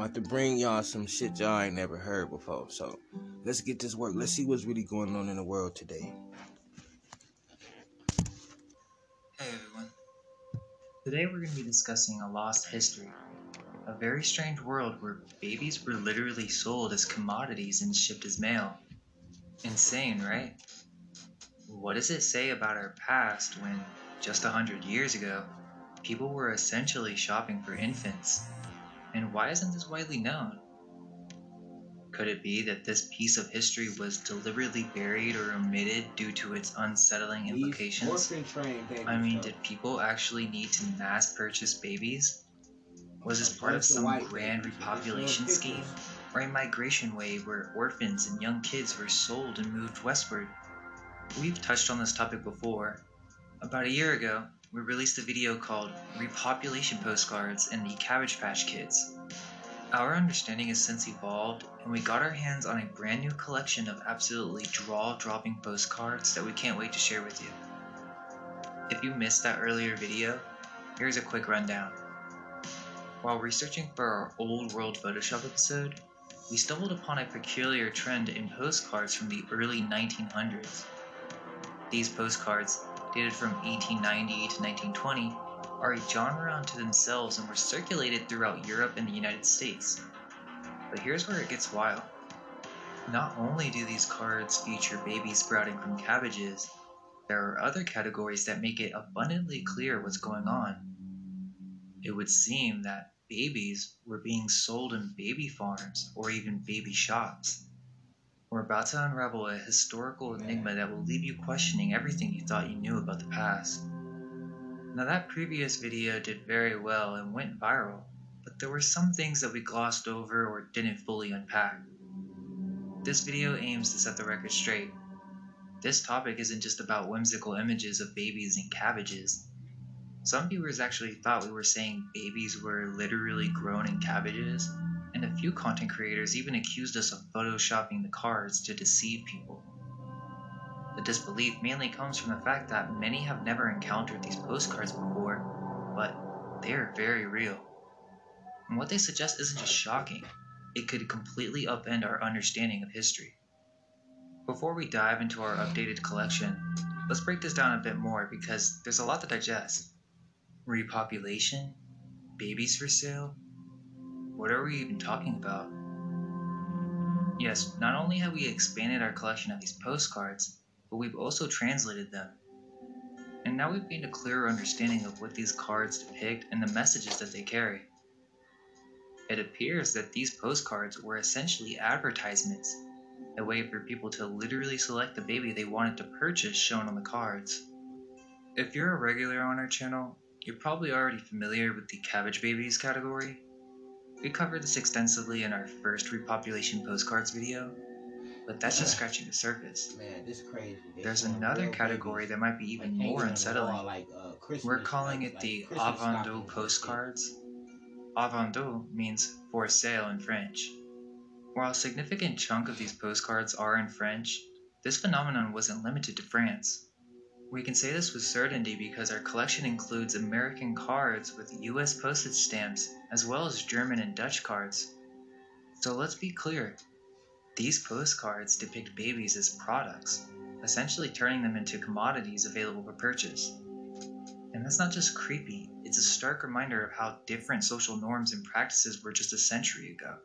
About to bring y'all some shit y'all ain't never heard before. So let's get this work. Let's see what's really going on in the world today. Hey everyone. Today we're going to be discussing a lost history. A very strange world where babies were literally sold as commodities and shipped as mail. Insane, right? What does it say about our past when, just a hundred years ago, people were essentially shopping for infants? And why isn't this widely known? Could it be that this piece of history was deliberately buried or omitted due to its unsettling implications? I mean, did people actually need to mass purchase babies? Was this part of some grand repopulation scheme? Or a migration wave where orphans and young kids were sold and moved westward? We've touched on this topic before. About a year ago, we released a video called Repopulation Postcards and the Cabbage Patch Kids. Our understanding has since evolved, and we got our hands on a brand new collection of absolutely jaw dropping postcards that we can't wait to share with you. If you missed that earlier video, here's a quick rundown. While researching for our Old World Photoshop episode, we stumbled upon a peculiar trend in postcards from the early 1900s. These postcards, dated from 1890 to 1920, are a genre unto themselves and were circulated throughout Europe and the United States. But here's where it gets wild. Not only do these cards feature babies sprouting from cabbages, there are other categories that make it abundantly clear what's going on. It would seem that babies were being sold in baby farms or even baby shops. We're about to unravel a historical enigma that will leave you questioning everything you thought you knew about the past. Now, that previous video did very well and went viral, but there were some things that we glossed over or didn't fully unpack. This video aims to set the record straight. This topic isn't just about whimsical images of babies and cabbages. Some viewers actually thought we were saying babies were literally grown in cabbages, and a few content creators even accused us of photoshopping the cards to deceive people. The disbelief mainly comes from the fact that many have never encountered these postcards before, but they are very real. And what they suggest isn't just shocking, it could completely upend our understanding of history. Before we dive into our updated collection, let's break this down a bit more because there's a lot to digest. Repopulation? Babies for sale? What are we even talking about? Yes, not only have we expanded our collection of these postcards, but we've also translated them. And now we've gained a clearer understanding of what these cards depict and the messages that they carry. It appears that these postcards were essentially advertisements, a way for people to literally select the baby they wanted to purchase shown on the cards. If you're a regular on our channel, you're probably already familiar with the Cabbage Babies category. We covered this extensively in our first repopulation postcards video, but that's just scratching the surface. Man, this crazy. They There's another category that might be even like, more hanging on the unsettling. wall, like, uh, We're calling like- it the Christmas avant stockings. postcards. Avant means for sale in French. While a significant chunk of these postcards are in French, this phenomenon wasn't limited to France. We can say this with certainty because our collection includes American cards with US postage stamps, as well as German and Dutch cards. So let's be clear these postcards depict babies as products, essentially turning them into commodities available for purchase. And that's not just creepy, it's a stark reminder of how different social norms and practices were just a century ago.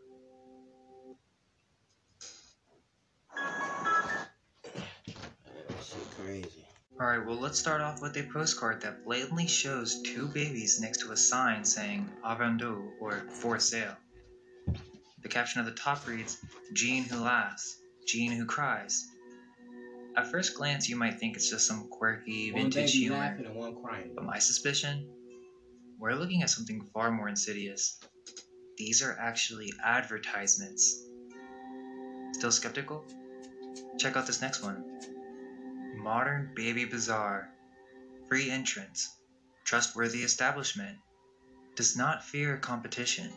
Crazy. Alright, well, let's start off with a postcard that blatantly shows two babies next to a sign saying Avendu or for sale. The caption at the top reads Jean who laughs, Jean who cries. At first glance, you might think it's just some quirky vintage humor, laughing and one crying. but my suspicion? We're looking at something far more insidious. These are actually advertisements. Still skeptical? Check out this next one. Modern Baby Bazaar. Free entrance. Trustworthy establishment. Does not fear competition.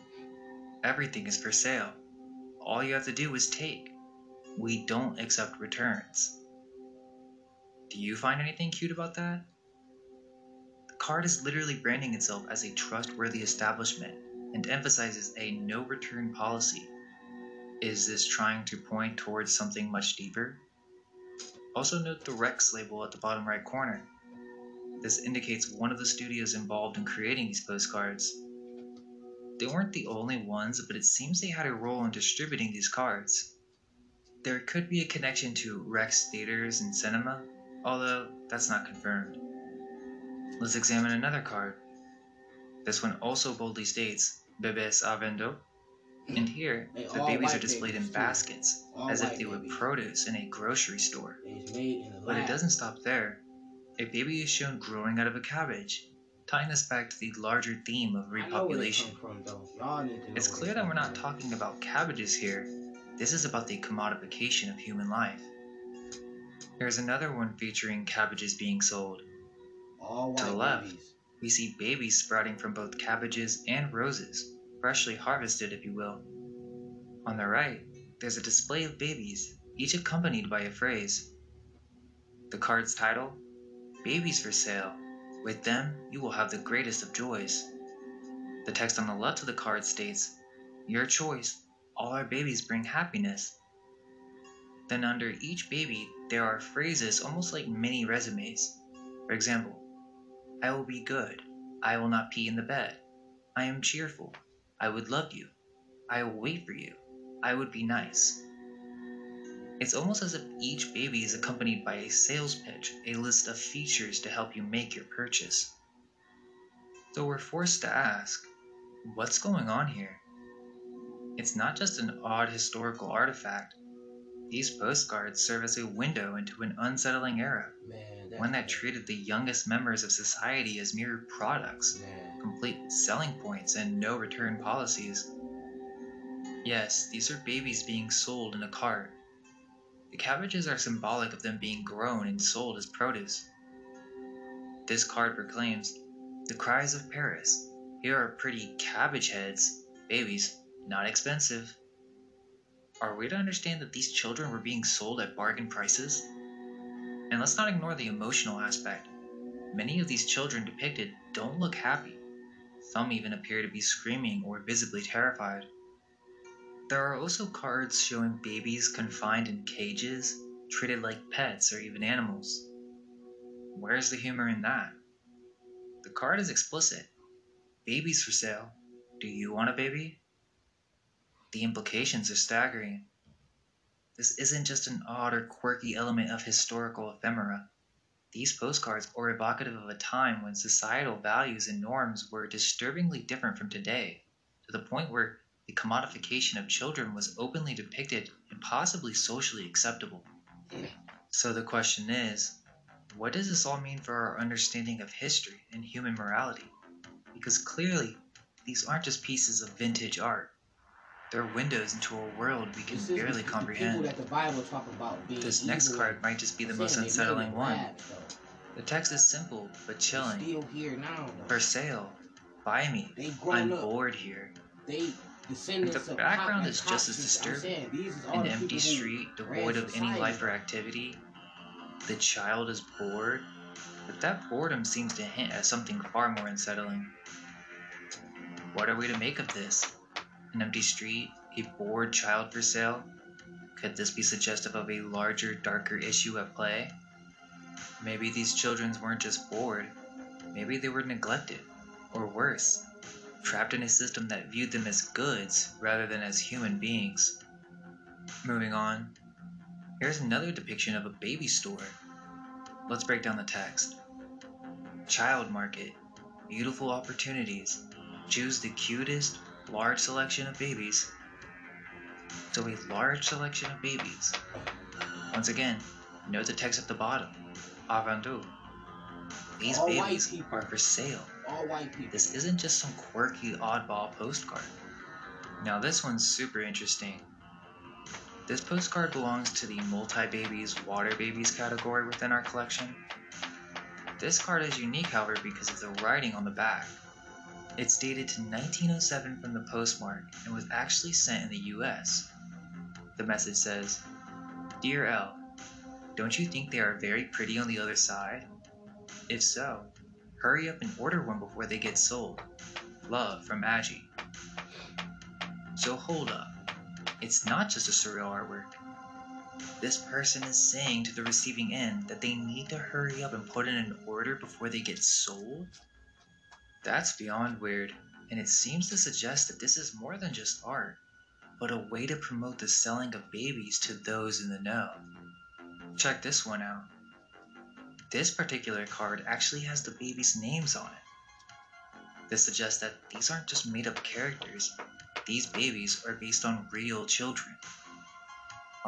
Everything is for sale. All you have to do is take. We don't accept returns. Do you find anything cute about that? The card is literally branding itself as a trustworthy establishment, and emphasizes a no return policy. Is this trying to point towards something much deeper? Also note the Rex label at the bottom right corner. This indicates one of the studios involved in creating these postcards. They weren't the only ones, but it seems they had a role in distributing these cards. There could be a connection to Rex theaters and cinema, although that's not confirmed. Let's examine another card. This one also boldly states Bebes Avendo, and here the babies are displayed in baskets as if they were produce in a grocery store. It's made in a But it doesn't stop there. A baby is shown growing out of a cabbage, tying us back to the larger theme of I know where they repopulation. from, though. Y'all need to know It's clear that we're not talking about cabbages here. This is about the commodification of human life. Here's another one featuring cabbages being sold. All to the left. babies. We see babies sprouting from both cabbages and roses, freshly harvested, if you will. On the right, there's a display of babies, each accompanied by a phrase. The card's title Babies for Sale. With them, you will have the greatest of joys. The text on the left of the card states, Your choice, all our babies bring happiness. Then, under each baby, there are phrases almost like mini resumes. For example, I will be good. I will not pee in the bed. I am cheerful. I would love you. I will wait for you. I would be nice. It's almost as if each baby is accompanied by a sales pitch, a list of features to help you make your purchase. So we're forced to ask, what's going on here? It's not just an odd historical artifact. These postcards serve as a window into an unsettling era Man, one that treated the youngest members of society as mere products, Man. complete selling points and no return policies. Yes, these are babies being sold in a cart. The cabbages are symbolic of them being grown and sold as produce. This card proclaims, The cries of Paris. Here are pretty cabbage heads, babies, not expensive. Are we to understand that these children were being sold at bargain prices? And let's not ignore the emotional aspect. Many of these children depicted don't look happy. Some even appear to be screaming or visibly terrified. There are also cards showing babies confined in cages, treated like pets or even animals. Where's the humor in that? The card is explicit. Babies for sale. Do you want a baby? The implications are staggering. This isn't just an odd or quirky element of historical ephemera. These postcards are evocative of a time when societal values and norms were disturbingly different from today, to the point where the commodification of children was openly depicted and possibly socially acceptable. So the question is what does this all mean for our understanding of history and human morality? Because clearly, these aren't just pieces of vintage art. They're windows into a world we can This barely comprehend. that the Bible talk about being This next card might just be the most sin, they made unsettling in one. though. The text is simple but chilling. Still here now. Though. For sale. Buy me. I'm up. bored here. They The background is just as disturbing. saying, these is all An empty street devoid of any life or activity. The child is bored. But that boredom seems to hint at something far more unsettling. What are we to make of this? An empty street? A bored child for sale? Could this be suggestive of a larger, darker issue at play? Maybe these children weren't just bored. Maybe they were neglected. Or worse, trapped in a system that viewed them as goods rather than as human beings. Moving on, here's another depiction of a baby store. Let's break down the text. Child market, beautiful opportunities. Choose the cutest, large selection of babies. So, a large selection of babies. Once again, note the text at the bottom. Avendu. These All babies are for sale. All white people. This isn't just some quirky oddball postcard. Now, this one's super interesting. This postcard belongs to the multi babies, water babies category within our collection. This card is unique, however, because of the writing on the back. It's dated to 1907 from the postmark and was actually sent in the US. The message says Dear L, don't you think they are very pretty on the other side? If so, hurry up and order one before they get sold. Love from Agi. So hold up. It's not just a surreal artwork. This person is saying to the receiving end that they need to hurry up and put in an order before they get sold? That's beyond weird, and it seems to suggest that this is more than just art, but a way to promote the selling of babies to those in the know. Check this one out. This particular card actually has the babies' names on it. This suggests that these aren't just made up characters, these babies are based on real children.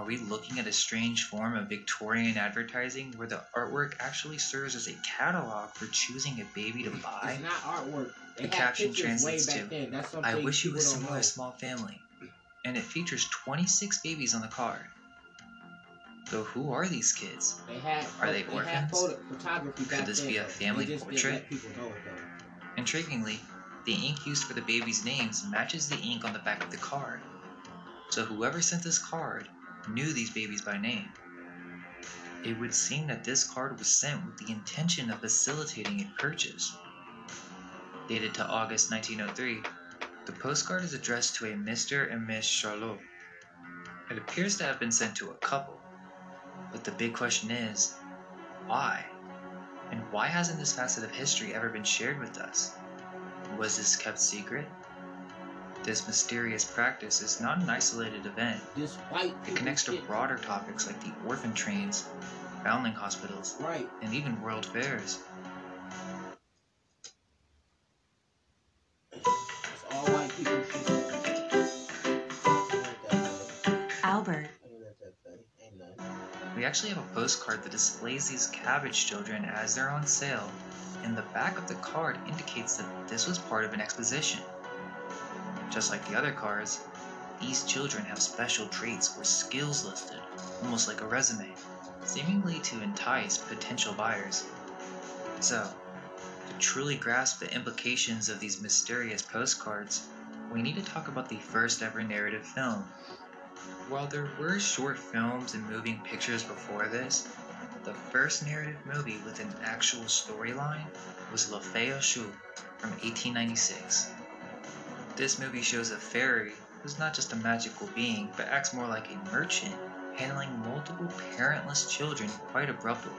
Are we looking at a strange form of Victorian advertising where the artwork actually serves as a catalog for choosing a baby to buy? It's not artwork. They The caption translates to, I wish you a similar small family. And it features 26 babies on the card. So who are these kids? They had. Are they they orphans? photo, Could this be a family portrait? Didn't let people know it though. Intriguingly, the ink used for the babies' names matches the ink on the back of the card. So whoever sent this card knew these babies by name. It would seem that this card was sent with the intention of facilitating a purchase. Dated to August 1903, the postcard is addressed to a Mr. and Miss Charlot. It appears to have been sent to a couple, but the big question is, why? And why hasn't this facet of history ever been shared with us? Was this kept secret? This mysterious practice is not an isolated event. This. It connects to broader topics like the orphan trains, foundling hospitals, Right. and even world fairs. It's all white people shit. Ain't that Albert, funny? Ain't that funny? Ain't nothing. We actually have a postcard that displays these cabbage children as they're on sale, and the back of the card indicates that this was part of an exposition. Just like the other cards, these children have special traits or skills listed, almost like a resume, seemingly to entice potential buyers. So, to truly grasp the implications of these mysterious postcards, we need to talk about the first ever narrative film. While there were short films and moving pictures before this, the first narrative movie with an actual storyline was La Fée aux from 1896. This movie shows a fairy who's not just a magical being, but acts more like a merchant, handling multiple parentless children quite abruptly.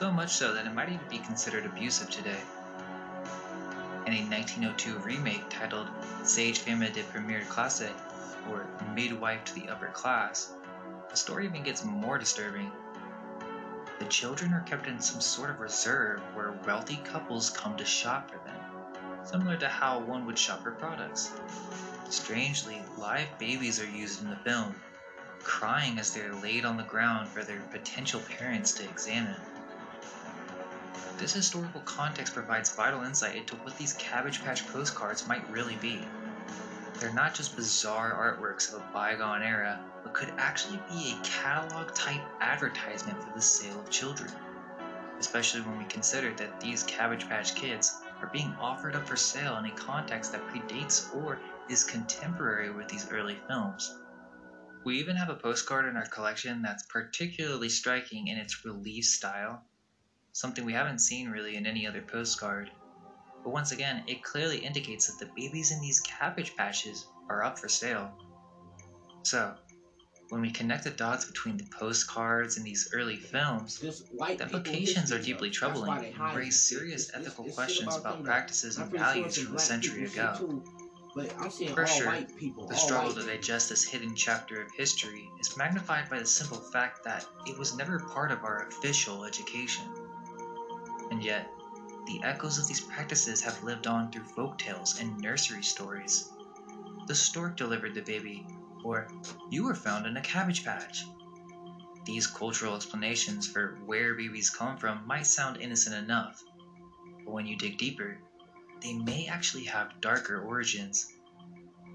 So much so that it might even be considered abusive today. In a 1902 remake titled Sage Femme de Première Classe, or Midwife to the Upper Class, the story even gets more disturbing. The children are kept in some sort of reserve where wealthy couples come to shop for them, similar to how one would shop for products. Strangely, live babies are used in the film, crying as they are laid on the ground for their potential parents to examine. This historical context provides vital insight into what these Cabbage Patch postcards might really be. They're not just bizarre artworks of a bygone era, but could actually be a catalog type advertisement for the sale of children. Especially when we consider that these Cabbage Patch Kids are being offered up for sale in a context that predates or is contemporary with these early films. We even have a postcard in our collection that's particularly striking in its relief style, something we haven't seen really in any other postcard. But once again, it clearly indicates that the babies in these cabbage patches are up for sale. So, when we connect the dots between the postcards and these early films, the implications are deeply troubling and raise serious ethical questions about practices and values from a century ago. For sure, white people. The struggle to digest this hidden chapter of history is magnified by the simple fact that it was never part of our official education. And yet, the echoes of these practices have lived on through folktales and nursery stories. The stork delivered the baby, or you were found in a cabbage patch. These cultural explanations for where babies come from might sound innocent enough, but when you dig deeper, they may actually have darker origins.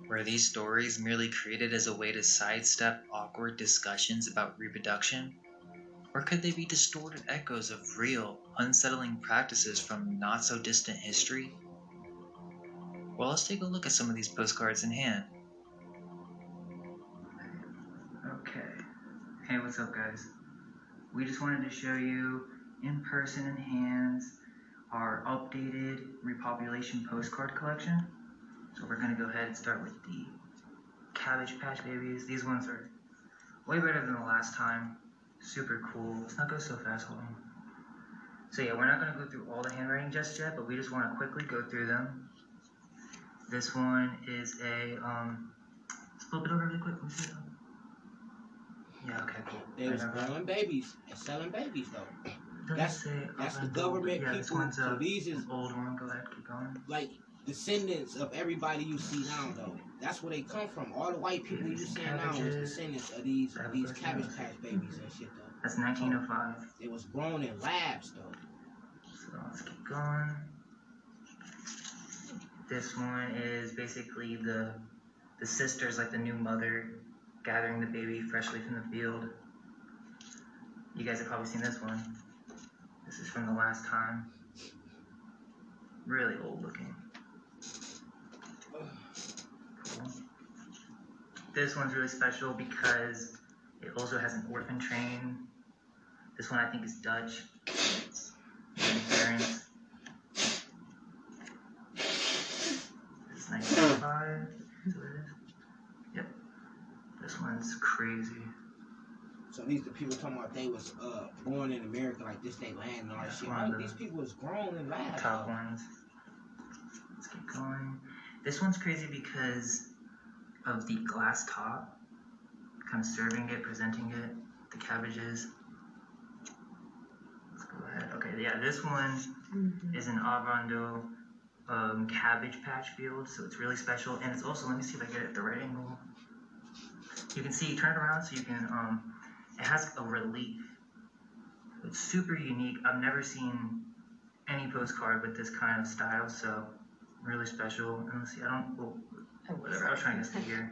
Were these stories merely created as a way to sidestep awkward discussions about reproduction? Or could they be distorted echoes of real, unsettling practices from not so distant history? Well, let's take a look at some of these postcards in hand. What's up, guys? We just wanted to show you in person in hands our updated repopulation postcard collection. So we're to go ahead and start with the Cabbage Patch Babies. These ones are way better than the last time. Super cool. Let's not go so fast. Hold on. So yeah, we're not to go through all the handwriting just yet, but we just want to quickly go through them. This one is a, um, let's flip it over really quick. Let me see it. Yeah, okay, cool. They was growing babies and selling babies though. That's- say That's uh, the Avondale, but government yeah, people. one's So these is old one. Go ahead, keep going. like descendants of everybody you see now though. That's where they come from. All the white people you see now is descendants of these a these cabbage patch babies mhm. and shit though. That's 1905. It was grown in labs though. So let's keep going. This one is basically the the sisters, like the new mother, gathering the baby freshly from the field. You guys have probably seen this one. This is from the last time. Really old looking. Cool. This one's really special because it also has an orphan train. This one I think is Dutch. Parents. This is 1995. Is what it is? Yep. This one's crazy. So these the people talking about they was uh born in America like this they land and all that shit. One All these people was grown in labs. Top though. ones. Let's keep going. This one's crazy because of the glass top. Kind of serving it, presenting it, the cabbages. Let's go ahead. Okay, yeah, this one Mhm. is an Avondale um, cabbage patch field, so it's really special. And it's also, let me see if I get it at the right angle. You can see, turn it around so you can, um, it has a relief. It's super unique. I've never seen any postcard with this kind of style, so really special. And let's see, I don't, oh, Oh, whatever, I was trying to see here.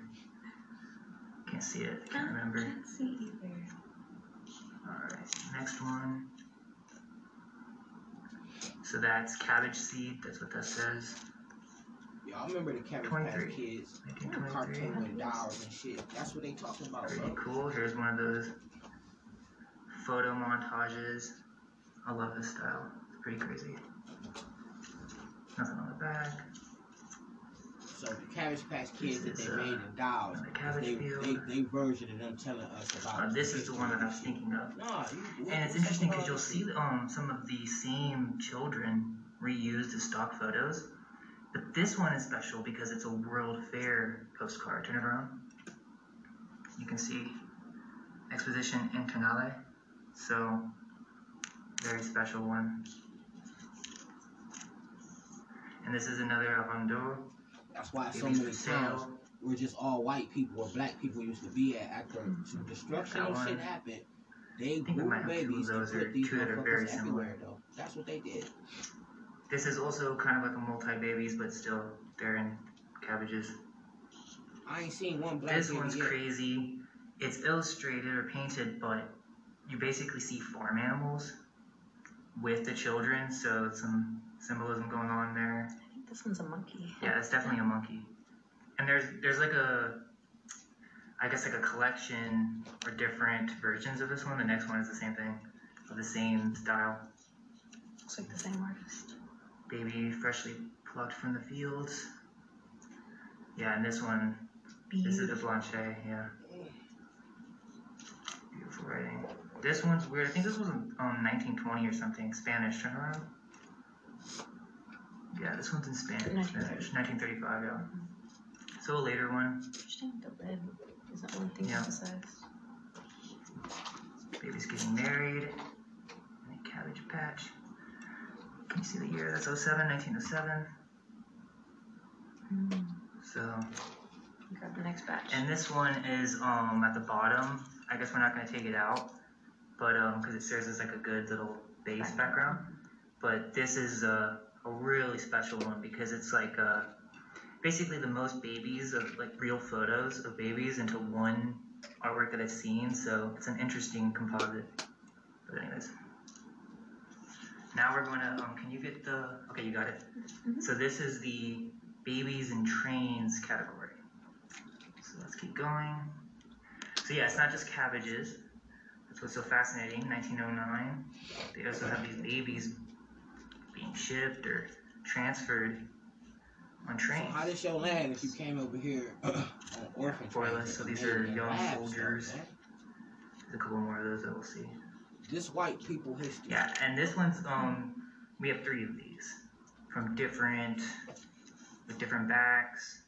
Can't see it, can't remember. I can't see either. Alright, next one. So that's cabbage seed, that's what that says. Y'all remember the Cabbage 23. Patch Kids 1923. cartoon with dolls and shit. That's what they talking about, Pretty bro. cool. Here's one of those photo montages. I love this style. It's pretty crazy. Nothing on the back. So the Cabbage Patch Kids that they uh, made in dolls, the Cabbage they, Field. they they version of them telling us about. Uh, this is the one that I was thinking of. Nah, you, And it's interesting because you'll see um, some of the same children reused as stock photos. But this one is special because it's a World Fair postcard. Turn it around. You can see Exposition Internale. So, very special one. And this is another Avondor. That's why so many times we're just all white people or black people used to be at after some destruction and shit happened. They grew might have two of babies and those put these are motherfuckers very similar. everywhere though. That's what they did. This is also kind of like a multi babies, but still, they're in cabbages. I ain't seen one black This baby one's yet. crazy. It's illustrated or painted, but you basically see farm animals with the children, so some symbolism going on there. I think this one's a monkey. Yeah, it's definitely a monkey. And there's there's like a I guess like a collection or different versions of this one. The next one is the same thing, of the same style. Looks like the same artist. Baby freshly plucked from the fields. Yeah, and this one This is the Blanche, yeah. Beautiful writing. This one's weird. I think this was um 1920 or something. Spanish. Turn around. Yeah, this one's in Spanish. 1930. Spanish. 1935, yeah. So a later one. Interesting. The red isn't one thing Yeah. emphasized. Baby's getting married. And a cabbage patch. Can you see the year? That's 07, 1907. Mm. So, Grab the next batch. and this one is um at the bottom. I guess we're not gonna take it out, but um because it serves as like a good little base background. but this is a, a really special one because it's like uh, basically the most babies of like real photos of babies into one artwork that I've seen. So it's an interesting composite. But anyways, now we're going to. Um, can you get the? Okay, you got it. Mhm. So this is the babies and trains category. So let's keep going. So yeah, it's not just cabbages. That's what's so fascinating. 1909. They also have these babies being shipped or transferred on So trains. how does your land if you came over here on orphan Four so these are young labs, though, soldiers. There's a couple more of those that we'll see. This white people history. Yeah, and this one's um we have three of these from different with different backs,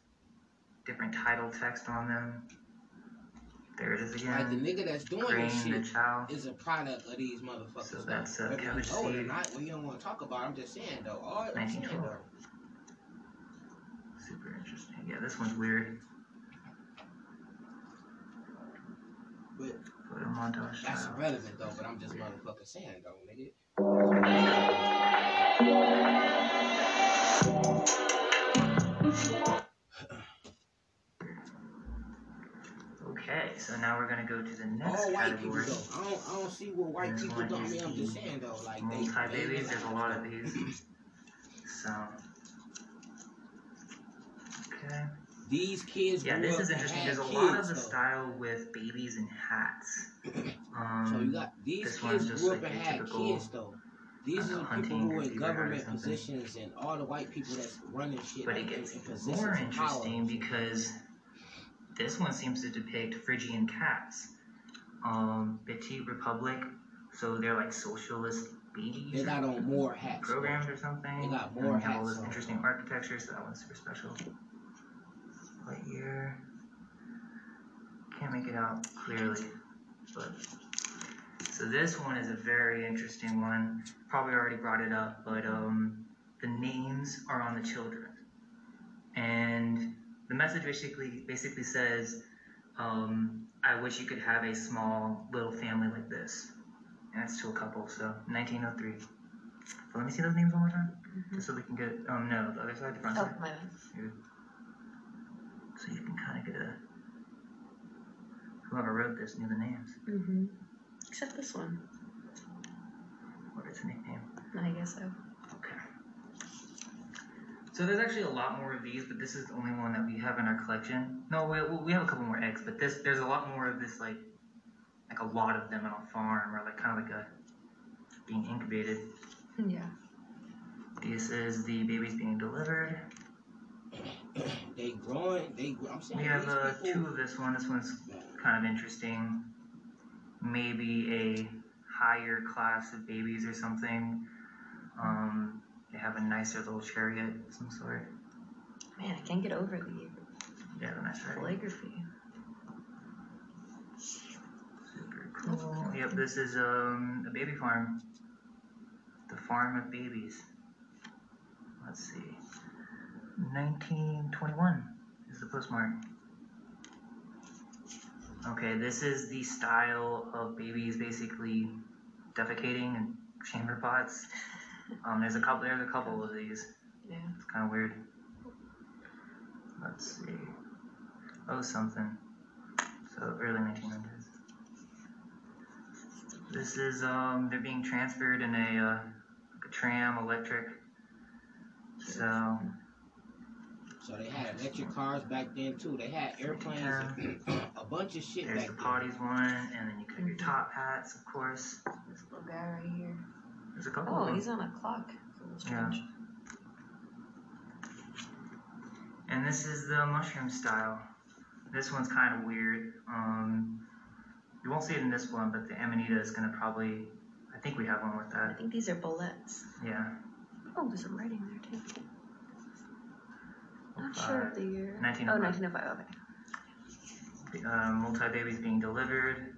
different title text on them. There it is again. Like the nigga that's doing Grain this shit is a product of these motherfuckers. So that's, uh, cabbage know it or seed. not, well, you don't want to talk about. it, I'm just saying though. All I'm saying 1912. though. Super interesting. Yeah, this one's weird. But Montage that's irrelevant though. But I'm just motherfucking saying though, nigga. Okay, so now we're gonna go to the next All white people category. though. I don't, I don't see what white This people one don't. Is mean, I'm the just saying though. Like they. Multi babies, there's a lot of these. So Okay. These kids. Yeah, this is interesting. There's a lot of the though. style with babies and hats. Um, So you got these this kids grew up like and had kids though. These are the people who or in beaver hunt or government positions and all the white people that's running shit. but like it gets more interesting because this one seems to depict Phrygian caps. Um, Petite Republic, so they're like socialist babies. They got on more hats. programs or something. They got and more they have all hats this interesting architecture, so that one's super special. What year? Can't make it out clearly, but so this one is a very interesting one. Probably already brought it up, but um, the names are on the children, and the message basically basically says, um, "I wish you could have a small little family like this." And it's to a couple, so 1903. So let me see those names one more time, just so we can get. Um, no, the other side, the front Oh, side. my bad. So you can kind of get a. Whoever wrote this knew the names. Mm-hmm. Except this one. What is the nickname? I guess so. Okay. So there's actually a lot more of these, but this is the only one that we have in our collection. No, we, we have a couple more eggs, but this there's a lot more of this like like a lot of them on a farm or like kind of like a being incubated. Yeah. This is the babies being delivered. they growing. They. I'm saying We have uh, two of this one. This one's kind of interesting. Maybe a higher class of babies or something. Um, they have a nicer little chariot of some sort. Man, I can't get over the Yeah, the nice calligraphy. Super cool. Yep, this is um, a baby farm. The farm of babies. Let's see. 1921 is the postmark. Okay, this is the style of babies basically defecating in chamber pots. Um, there's a couple. There's a couple of these. Yeah. It's kind of weird. Let's see. Oh, something. So early 1900s. This is um. They're being transferred in a uh, like a tram, electric. So So they had electric cars back then too. They had airplanes, and a bunch of shit there's back the then. potties one, and then you got your top hats, of course. This little guy right here. There's a couple. Oh, of them. he's on a clock. It's a Yeah. strange. And this is the mushroom style. This one's kind of weird. Um, you won't see it in this one, but the Amanita is gonna probably. I think we have one with that. I think these are bullets. Yeah. Oh, there's some writing there too. Not Uh, sure of the year. 1905. Oh, 1905. Okay. Uh, multi babies being delivered.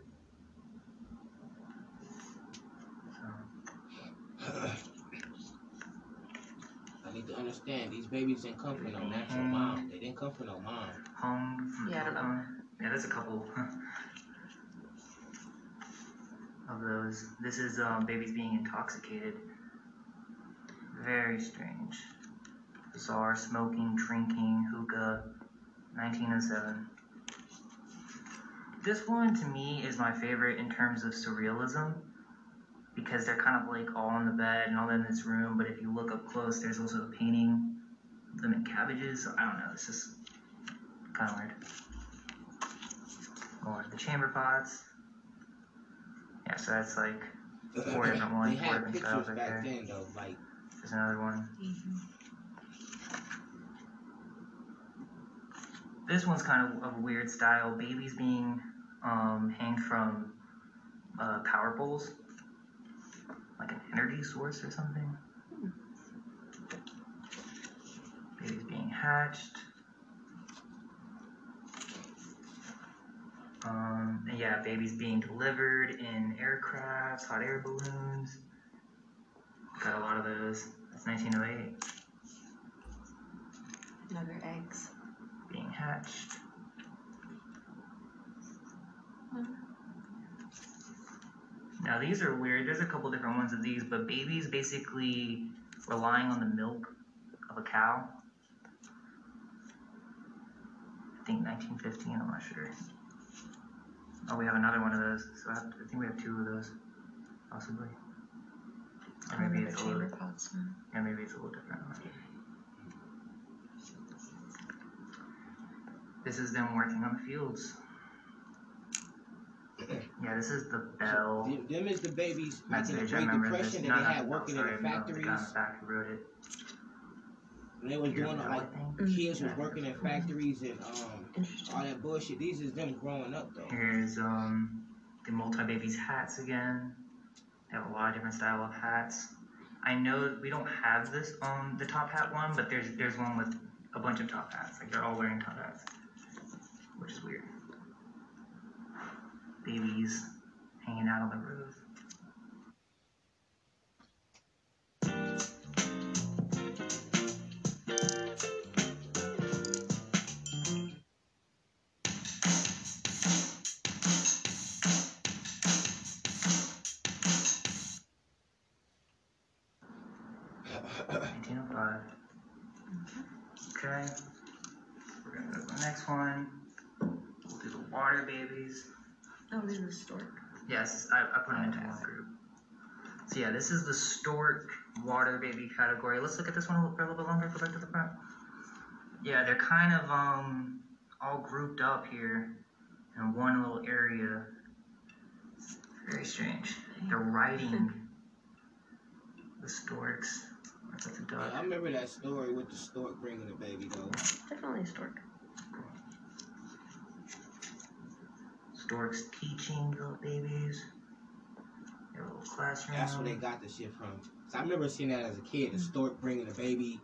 So, I need to understand these babies didn't come from no natural mom. They didn't come from no mom. hung from Yeah, I don't know. Yeah, there's a couple of those. This is um, babies being intoxicated. Very strange. Bizarre smoking, drinking, hookah, 1907. This one to me is my favorite in terms of surrealism because they're kind of like all on the bed and all in this room, but if you look up close, there's also a painting of them in cabbages. I don't know, it's just kind of weird. Or the chamber pots. Yeah, so that's like Four different ones, They four had different pictures styles right back there. then though. Like there's another one. Mm-hmm. This one's kind of of a weird style. Babies being um, hanged from uh, power poles, like an energy source or something. Babies being hatched. Um, yeah, babies being delivered in aircrafts, hot air balloons. Got a lot of those. That's 1908. Another eggs. Being hatched. Now these are weird. There's a couple different ones of these, but babies basically relying on the milk of a cow. I think 1915. I'm not sure. Oh, we have another one of those. So I, have, I think we have two of those, possibly. Or maybe it's a little. Yeah, maybe it's a little different. This is them working on the fields. Yeah, this is the bell. Them, them is the babies like in the Great Depression this. that No, they not had the working sorry, in the no, The factories. the back wrote it. When they was Your doing bell, like I. Mm. kids was working in factories and um all that bullshit. These is them growing up though. Here's um the multi babies hats again. They have a lot of different style of hats. I know we don't have this on the top hat one, but there's there's one with a bunch of top hats. Like they're all wearing top hats, which is weird. Babies hanging out on the roof. There's stork. Yes, I, I put them into one group. So yeah, this is the stork water baby category. Let's look at this one a little, for a little bit longer. Go back to the front. Yeah, they're kind of um all grouped up here in one little area. Very strange. They're riding the storks. That's a Yeah. I remember that story with the stork bringing the baby though. Definitely a stork. Storks teaching little babies. Their little classroom. That's where they got the shit from. So I remember seeing that as a kid. The stork bringing a baby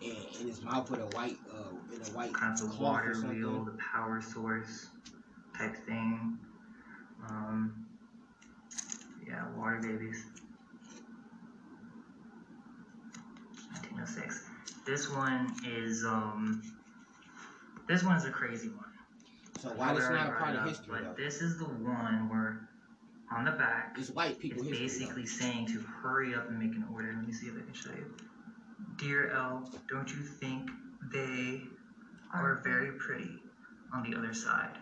in, in his mouth with a white uh in a white kind of water wheel, the power source type thing. Um, yeah, water babies. 1906. This one is um, this one is a crazy one. So why this Probably not a part of it up, history But though? this is the one where on the back It's white people it's history. though. basically saying to hurry up and make an order. Let me see if I can show you. Dear L, don't you think they are very pretty on the other side?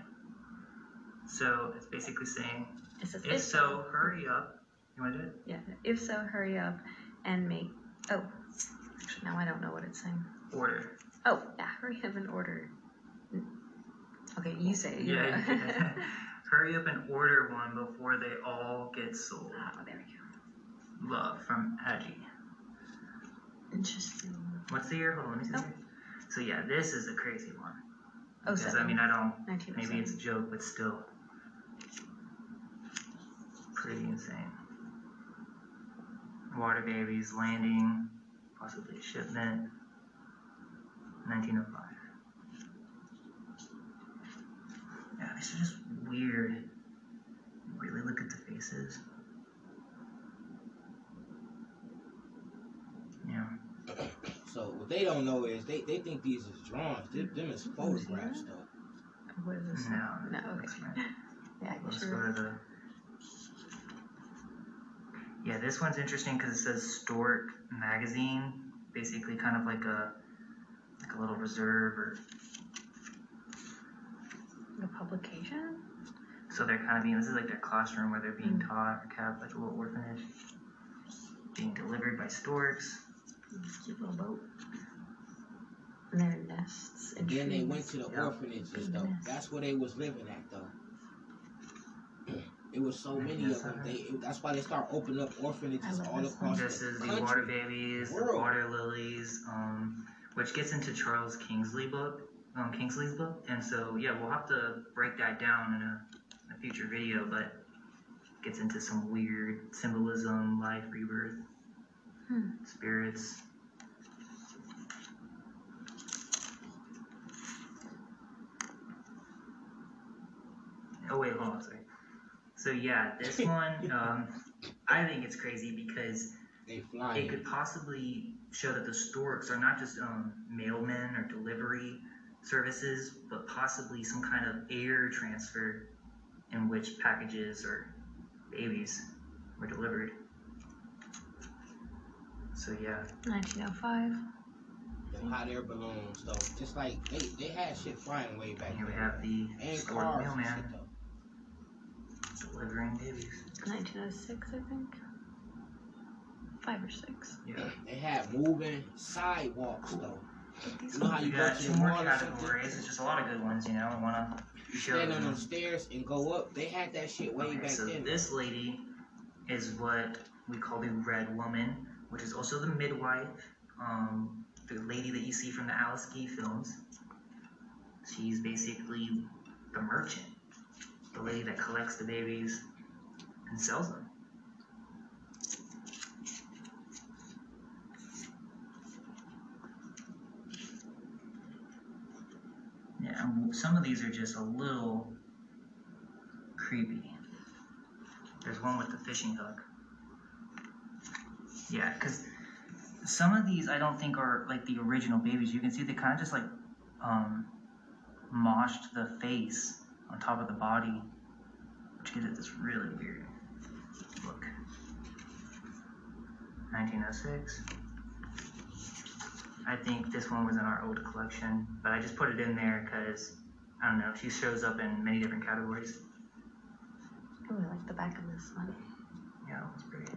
So it's basically saying, It says if so, hurry up. You want to do it? Yeah. If so, hurry up and make. Oh, actually, now I don't know what it's saying. Order. Oh, yeah. Hurry up and order. Okay, you say. Yeah. you can. hurry up and order one before they all get sold. oh, there we go. Love from Aggie. Interesting. What's the year? Hold on, let me see. Oh. So yeah, this is a crazy one. Oh, Because I mean, I don't. Maybe it's a joke, but still. Pretty insane. Water babies landing, possibly shipment. 1905. Yeah, these are just weird. Really look at the faces. Yeah. So what they don't know is they, they think these is drawings. Them, them is photographs though. What is this? Mm-hmm. No, No, okay. that's right. Yeah, Let's sure. go to the. Yeah, this one's interesting because it says Stork Magazine, basically kind of like a like a little reserve, or The publication? so they're kind of being. This is like their classroom where they're being Mm. taught, or kept, like a little orphanage, being delivered by storks. Cute little boat. And their nests and Then they went to the Yeah. orphanages though. Goodness. That's where they was living at though. It was so many of them. They it, that's why they start opening up orphanages all this across This the is the country. water babies, the water lilies, um, which gets into Charles Kingsley book. Um, Kingsley's book, and so yeah, we'll have to break that down in a, a future video, but gets into some weird symbolism, life, rebirth, Hmm. spirits. Oh wait, hold on, sorry. So yeah, this one, um, I think it's crazy because They fly. it could possibly show that the storks are not just um, mailmen or delivery services, but possibly some kind of air transfer in which packages or babies were delivered. So yeah, 1905. the hot air balloons, though. Just like they, they had shit flying way back and here we have the and stork cars and shit, mailman though. delivering babies. 1906, I think. Five or six. Yeah. They had moving sidewalks, though. You know how you go got to two the more mall categories. It's just a lot of good ones, you know. I want to show Stand on them. them stairs and go up. They had that shit way Okay, back so then. this lady is what we call the Red Woman, which is also the midwife, um, the lady that you see from the Alice Guy films. She's basically the merchant, the lady that collects the babies and sells them. And some of these are just a little creepy. There's one with the fishing hook. Yeah, because some of these I don't think are like the original babies. You can see they kind of just like um, moshed the face on top of the body, which gives it this really weird look. 1906. I think this one was in our old collection, but I just put it in there because I don't know. She shows up in many different categories. Oh, I really like the back of this one. Yeah, that was pretty.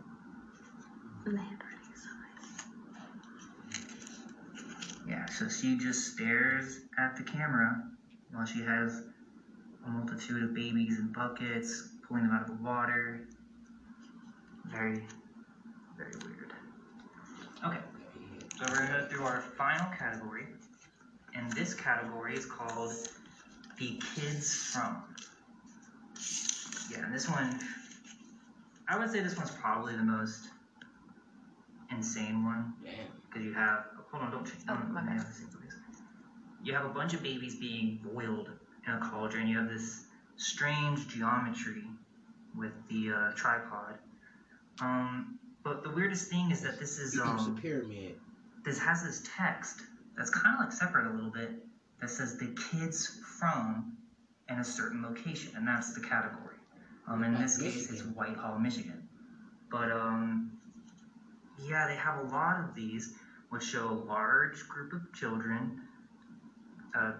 And the handwriting is so nice. Yeah, so she just stares at the camera while she has a multitude of babies in buckets, pulling them out of the water. Very, very weird. Okay, so we're gonna go through our final category, and this category is called the kids from. Yeah, and this one, I would say this one's probably the most insane one Damn. because you have hold on, don't change. Oh, don't- my no, bad. no, same place. You have a bunch of babies being boiled in a cauldron. You have this strange geometry with the uh, tripod. Um, but the weirdest thing is that this is It's a um, pyramid. This has this text that's kind of like separate a little bit that says the kids from in a certain location, and that's the category. Um, in Like this case, it's Whitehall, Michigan. But um, yeah, they have a lot of these, which show a large group of children, uh,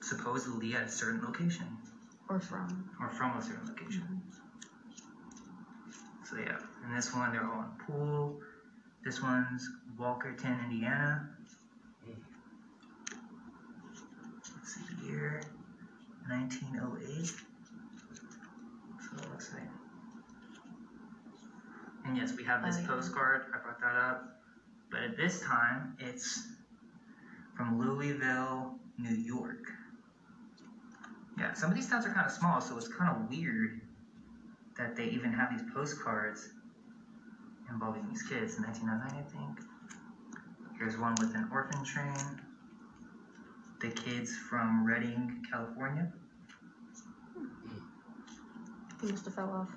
supposedly at a certain location Or from. or from a certain location. So yeah, and this one they're all in pool. This one's Walkerton, Indiana. Let's see here, 1908. So it looks like. And yes, we have this Oh, yeah. postcard. I brought that up, but at this time it's from Louisville, New York. Yeah, some of these towns are kind of small, so it's kind of weird that they even have these postcards involving these kids in 1909, I think. Here's one with an orphan train. The kids from Redding, California. He must have fell off.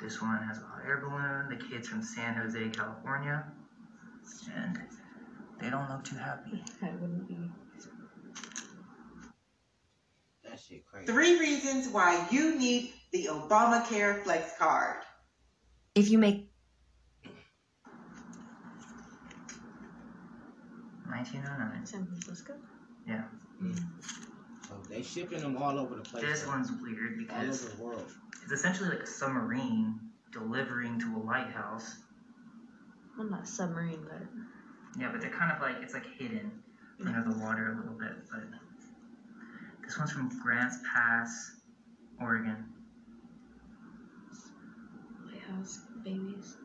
This one has a hot air balloon. The kids from San Jose, California. And they don't look too happy. I wouldn't be. That shit crazy. Three reasons why you need the Obamacare Flex Card. If you make 1909. San Francisco? So they shipping them all over the place. This though. one's weird all because over the world. it's essentially like a submarine delivering to a lighthouse. Well, not submarine, but. Yeah, but they're kind of like it's like hidden under the water a little bit. But this one's from Grants Pass, Oregon. Lighthouse babies.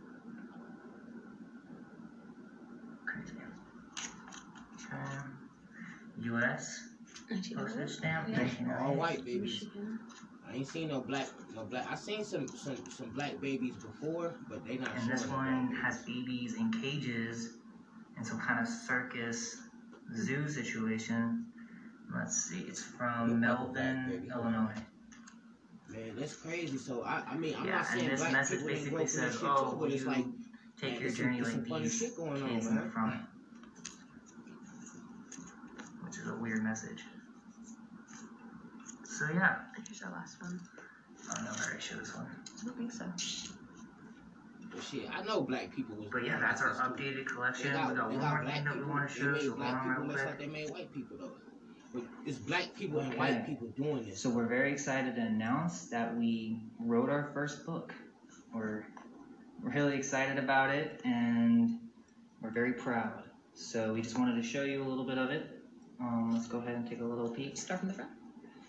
Um, U.S. postage stamp. Yeah. All white babies. I ain't seen no black, no black. I seen some some some black babies before, but they not. And this one has babies in cages, in some kind of circus zoo situation. Let's see, it's from like a black Melbourne, baby. Illinois. Man, that's crazy. So I, I mean, I'm Yeah, not saying and this black message people ain't basically going through says, shit oh, too, but it's like take man, your there's some- journey like some funny these shit going on, kids in the man. front. Which is a weird message. So yeah, Here's our last one. I don't know if I already showed this one. I don't think so. But shit, I know black people was. But yeah, that's our like too. updated They collection. got, we got they one got more black thing that we want to They show, made so go black on people real less quick. like they made white people though. But it's black people and white people doing this. So we're very excited to announce that we wrote our first book. We're really excited about it and we're very proud. So we just wanted to show you a little bit of it. Um, let's go ahead and take a little peek. Start from the front.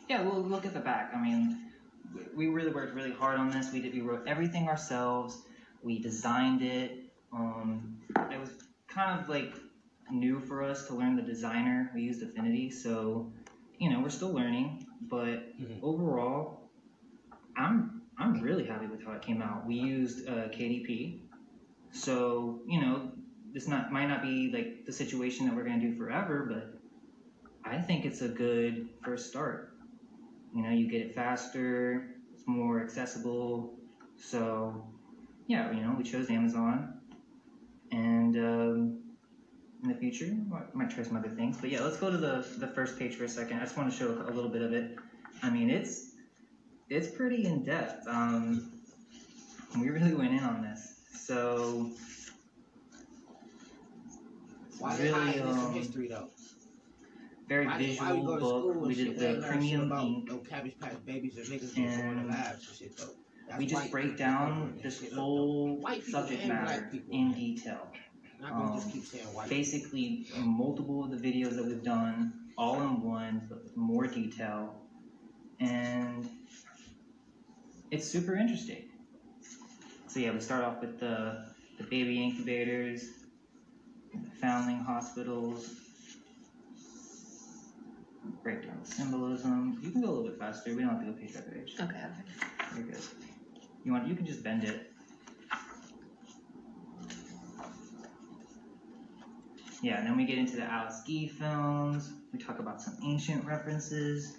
Yeah, we'll look at the back. I mean, we really worked really hard on this. We did, we wrote everything ourselves. We designed it. Um, it was kind of like new for us to learn the designer. We used Affinity, so you know we're still learning. But Mhm. overall, I'm I'm really happy with how it came out. We used uh, KDP, so you know this not might not be like the situation that we're gonna do forever, but I think it's a good first start. You know, you get it faster, it's more accessible. So, yeah, you know, we chose Amazon. And um, in the future, might, might try some other things. But yeah, let's go to the, the first page for a second. I just want to show a little bit of it. I mean, it's it's pretty in depth. Um, we really went in on this. So, Why really, hiding this from um, history though? very Why, they- why we visual book. We did the premium about ink. no cabbage patch babies or niggas And the labs and shit though. That's we just break down this whole subject matter in detail. Not gonna just um, keep saying white. Basically, multiple of the videos that we've done, all in one, but with more detail, and it's super interesting. So yeah, we start off with the the baby incubators, the foundling hospitals. Break down the symbolism. You can go a little bit faster. We don't have to go page by page. Okay, okay. You're good. You want? You can just bend it. Yeah, and then we get into the Alice Guy films. We talk about some ancient references.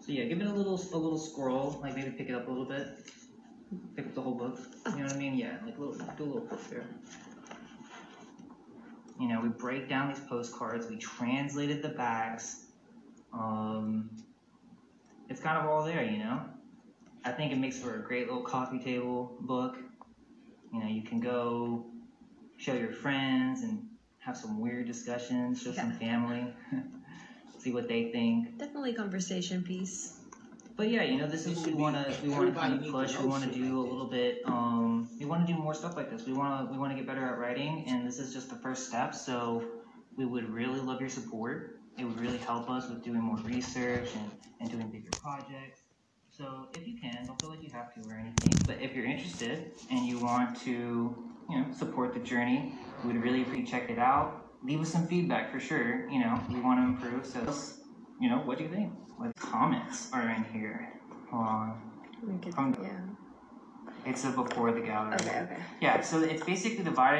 So yeah, give it a little a little scroll, like maybe pick it up a little bit. Pick up the whole book. You know what I mean? Yeah, like a little do a little push there. You know, we break down these postcards. We translated the backs. Um, it's kind of all there, you know. I think it makes for a great little coffee table book. You know, you can go show your friends and have some weird discussions, show some family, see what they think. Definitely conversation piece. But yeah, you know, this is what we want to we want to everybody kind of push. We want to do a little bit. Um, we want to do more stuff like this. We want to we want to get better at writing, and this is just the first step. So we would really love your support. It would really help us with doing more research and, and doing bigger projects. So if you can, don't feel like you have to or anything. But if you're interested and you want to, you know, support the journey, we would really appreciate check it out. Leave us some feedback for sure. You know, we want to improve. So, you know, what do you think? What comments are in here? Hold on. Yeah. It's a before the gallery. Okay, okay. Yeah, so it's basically divided